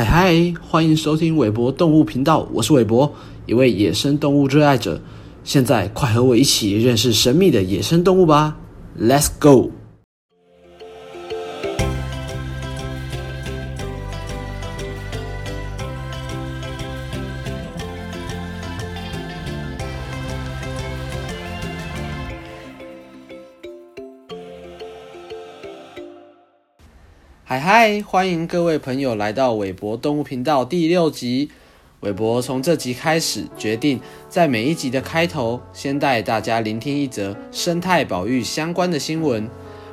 嗨嗨，欢迎收听韦博动物频道，我是韦博，一位野生动物热爱者。现在快和我一起认识神秘的野生动物吧，Let's go！嗨嗨，欢迎各位朋友来到韦博动物频道第六集。韦博从这集开始决定，在每一集的开头，先带大家聆听一则生态保育相关的新闻，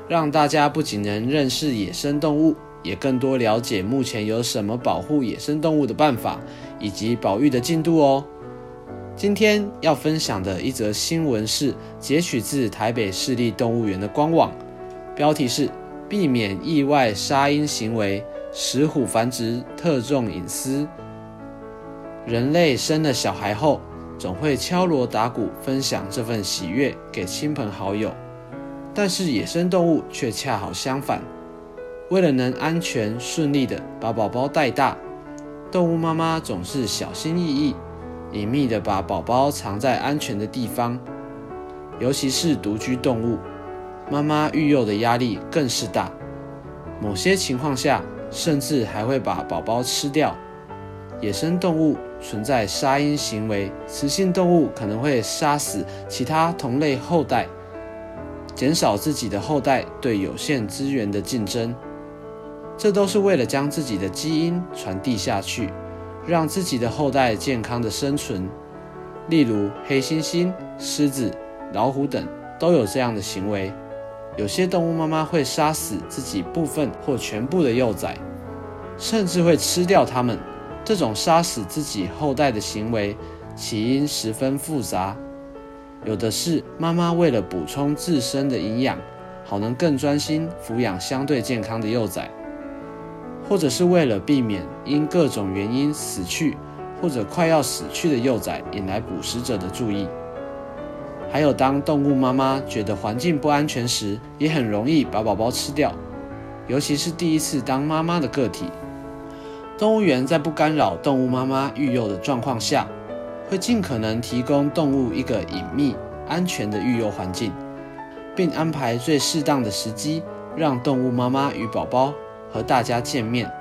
让大家不仅能认识野生动物，也更多了解目前有什么保护野生动物的办法，以及保育的进度哦。今天要分享的一则新闻是截取自台北市立动物园的官网，标题是。避免意外杀婴行为，石虎繁殖特重隐私。人类生了小孩后，总会敲锣打鼓分享这份喜悦给亲朋好友，但是野生动物却恰好相反。为了能安全顺利地把宝宝带大，动物妈妈总是小心翼翼，隐秘地把宝宝藏在安全的地方，尤其是独居动物。妈妈育幼的压力更是大，某些情况下甚至还会把宝宝吃掉。野生动物存在杀婴行为，雌性动物可能会杀死其他同类后代，减少自己的后代对有限资源的竞争。这都是为了将自己的基因传递下去，让自己的后代健康的生存。例如黑猩猩、狮子、老虎等都有这样的行为。有些动物妈妈会杀死自己部分或全部的幼崽，甚至会吃掉它们。这种杀死自己后代的行为起因十分复杂，有的是妈妈为了补充自身的营养，好能更专心抚养相对健康的幼崽，或者是为了避免因各种原因死去或者快要死去的幼崽引来捕食者的注意。还有，当动物妈妈觉得环境不安全时，也很容易把宝宝吃掉。尤其是第一次当妈妈的个体，动物园在不干扰动物妈妈育幼的状况下，会尽可能提供动物一个隐秘、安全的育幼环境，并安排最适当的时机，让动物妈妈与宝宝和大家见面。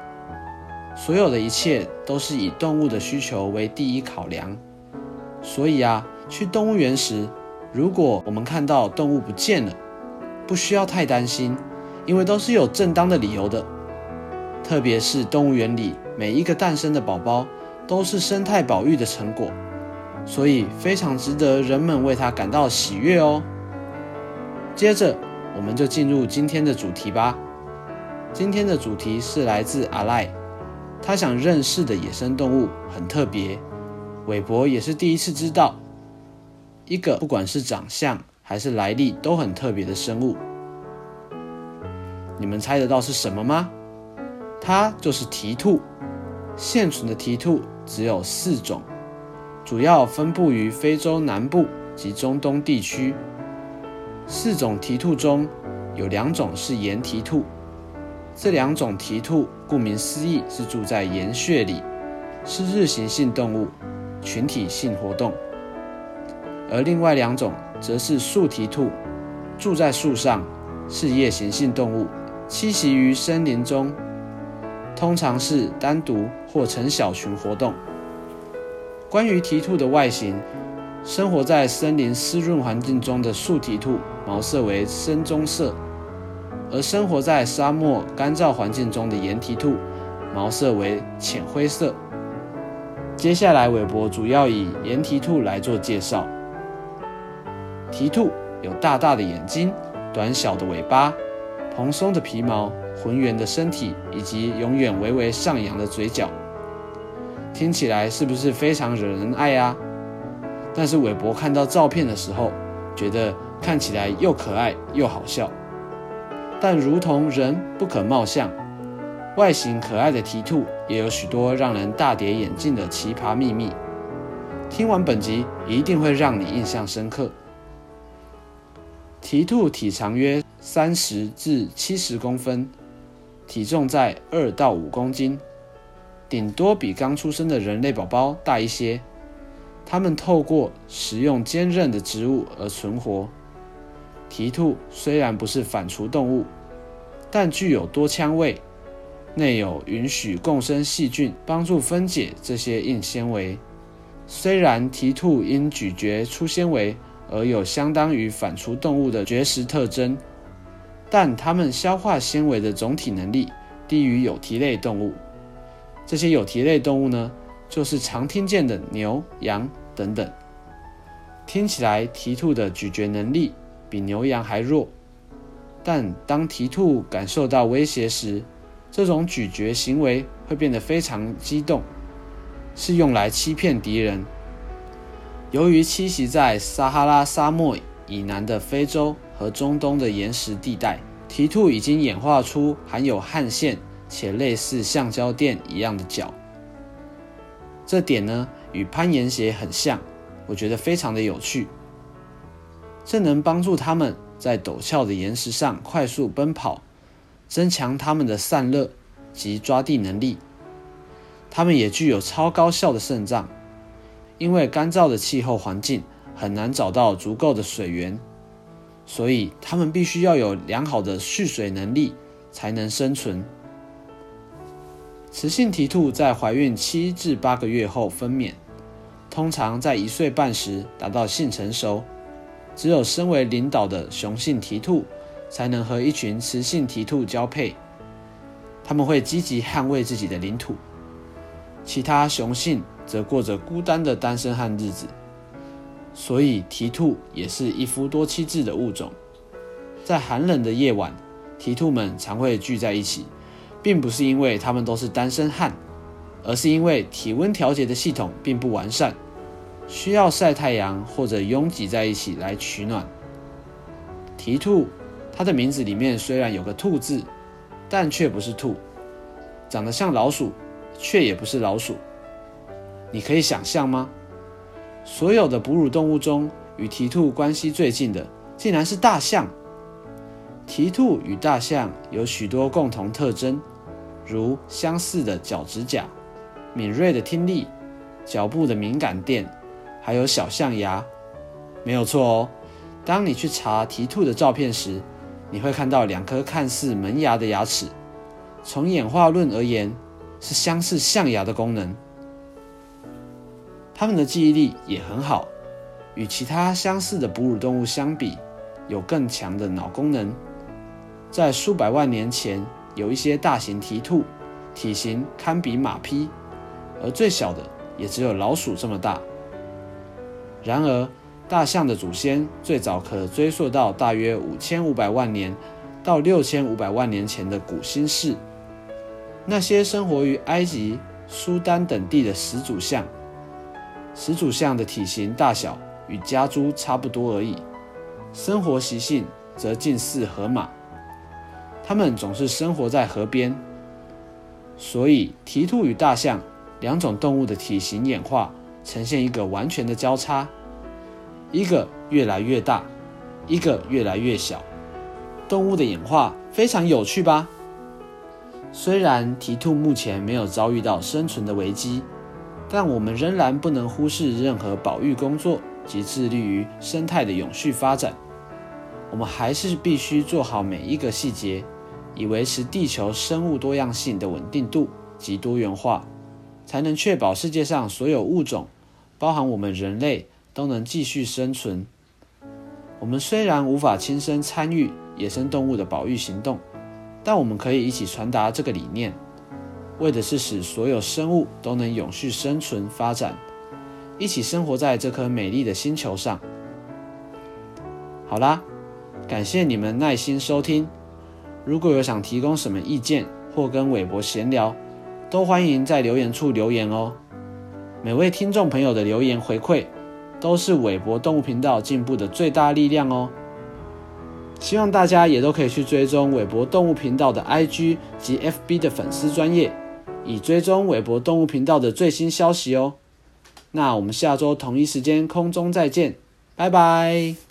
所有的一切都是以动物的需求为第一考量。所以啊，去动物园时，如果我们看到动物不见了，不需要太担心，因为都是有正当的理由的。特别是动物园里每一个诞生的宝宝都是生态保育的成果，所以非常值得人们为它感到喜悦哦。接着，我们就进入今天的主题吧。今天的主题是来自阿赖，他想认识的野生动物很特别，韦伯也是第一次知道。一个不管是长相还是来历都很特别的生物，你们猜得到是什么吗？它就是蹄兔。现存的蹄兔只有四种，主要分布于非洲南部及中东地区。四种蹄兔中有两种是岩蹄兔，这两种蹄兔顾名思义是住在岩穴里，是日行性动物，群体性活动。而另外两种则是树蹄兔，住在树上，是夜行性动物，栖息于森林中，通常是单独或成小群活动。关于蹄兔的外形，生活在森林湿润环境中的树蹄兔毛色为深棕色，而生活在沙漠干燥环境中的岩蹄兔毛色为浅灰色。接下来，韦伯主要以岩蹄兔来做介绍。蹄兔有大大的眼睛、短小的尾巴、蓬松的皮毛、浑圆的身体以及永远微微上扬的嘴角，听起来是不是非常惹人爱啊？但是韦伯看到照片的时候，觉得看起来又可爱又好笑。但如同人不可貌相，外形可爱的蹄兔也有许多让人大跌眼镜的奇葩秘密。听完本集，一定会让你印象深刻。蹄兔体长约三十至七十公分，体重在二到五公斤。顶多比刚出生的人类宝宝大一些。它们透过食用坚韧的植物而存活。蹄兔虽然不是反刍动物，但具有多腔胃，内有允许共生细菌帮助分解这些硬纤维。虽然蹄兔因咀嚼粗纤维而有相当于反刍动物的绝食特征，但它们消化纤维的总体能力低于有蹄类动物。这些有蹄类动物呢，就是常听见的牛、羊等等。听起来蹄兔的咀嚼能力比牛羊还弱，但当蹄兔感受到威胁时，这种咀嚼行为会变得非常激动。是用来欺骗敌人。由于栖息在撒哈拉沙漠以南的非洲和中东的岩石地带，蹄兔已经演化出含有汗腺且类似橡胶垫一样的脚。这点呢，与攀岩鞋很像，我觉得非常的有趣。这能帮助它们在陡峭的岩石上快速奔跑，增强它们的散热及抓地能力。它们也具有超高效的肾脏，因为干燥的气候环境很难找到足够的水源，所以它们必须要有良好的蓄水能力才能生存。雌性蹄兔在怀孕七至八个月后分娩，通常在一岁半时达到性成熟。只有身为领导的雄性蹄兔才能和一群雌性蹄兔交配，他们会积极捍卫自己的领土。其他雄性则过着孤单的单身汉日子，所以蹄兔也是一夫多妻制的物种。在寒冷的夜晚，蹄兔们常会聚在一起，并不是因为它们都是单身汉，而是因为体温调节的系统并不完善，需要晒太阳或者拥挤在一起来取暖。蹄兔，它的名字里面虽然有个“兔”字，但却不是兔，长得像老鼠。却也不是老鼠，你可以想象吗？所有的哺乳动物中，与蹄兔关系最近的，竟然是大象。蹄兔与大象有许多共同特征，如相似的脚趾甲、敏锐的听力、脚部的敏感垫，还有小象牙。没有错哦。当你去查蹄兔的照片时，你会看到两颗看似门牙的牙齿。从演化论而言，是相似象牙的功能，它们的记忆力也很好，与其他相似的哺乳动物相比，有更强的脑功能。在数百万年前，有一些大型蹄兔，体型堪比马匹，而最小的也只有老鼠这么大。然而，大象的祖先最早可追溯到大约五千五百万年到六千五百万年前的古新世。那些生活于埃及、苏丹等地的始祖象，始祖象的体型大小与家猪差不多而已，生活习性则近似河马。它们总是生活在河边，所以蹄兔与大象两种动物的体型演化呈现一个完全的交叉，一个越来越大，一个越来越小。动物的演化非常有趣吧？虽然蹄兔目前没有遭遇到生存的危机，但我们仍然不能忽视任何保育工作及致力于生态的永续发展。我们还是必须做好每一个细节，以维持地球生物多样性的稳定度及多元化，才能确保世界上所有物种，包含我们人类，都能继续生存。我们虽然无法亲身参与野生动物的保育行动。但我们可以一起传达这个理念，为的是使所有生物都能永续生存发展，一起生活在这颗美丽的星球上。好啦，感谢你们耐心收听。如果有想提供什么意见或跟韦伯闲聊，都欢迎在留言处留言哦。每位听众朋友的留言回馈，都是韦伯动物频道进步的最大力量哦。希望大家也都可以去追踪韦博动物频道的 IG 及 FB 的粉丝专业，以追踪微博动物频道的最新消息哦。那我们下周同一时间空中再见，拜拜。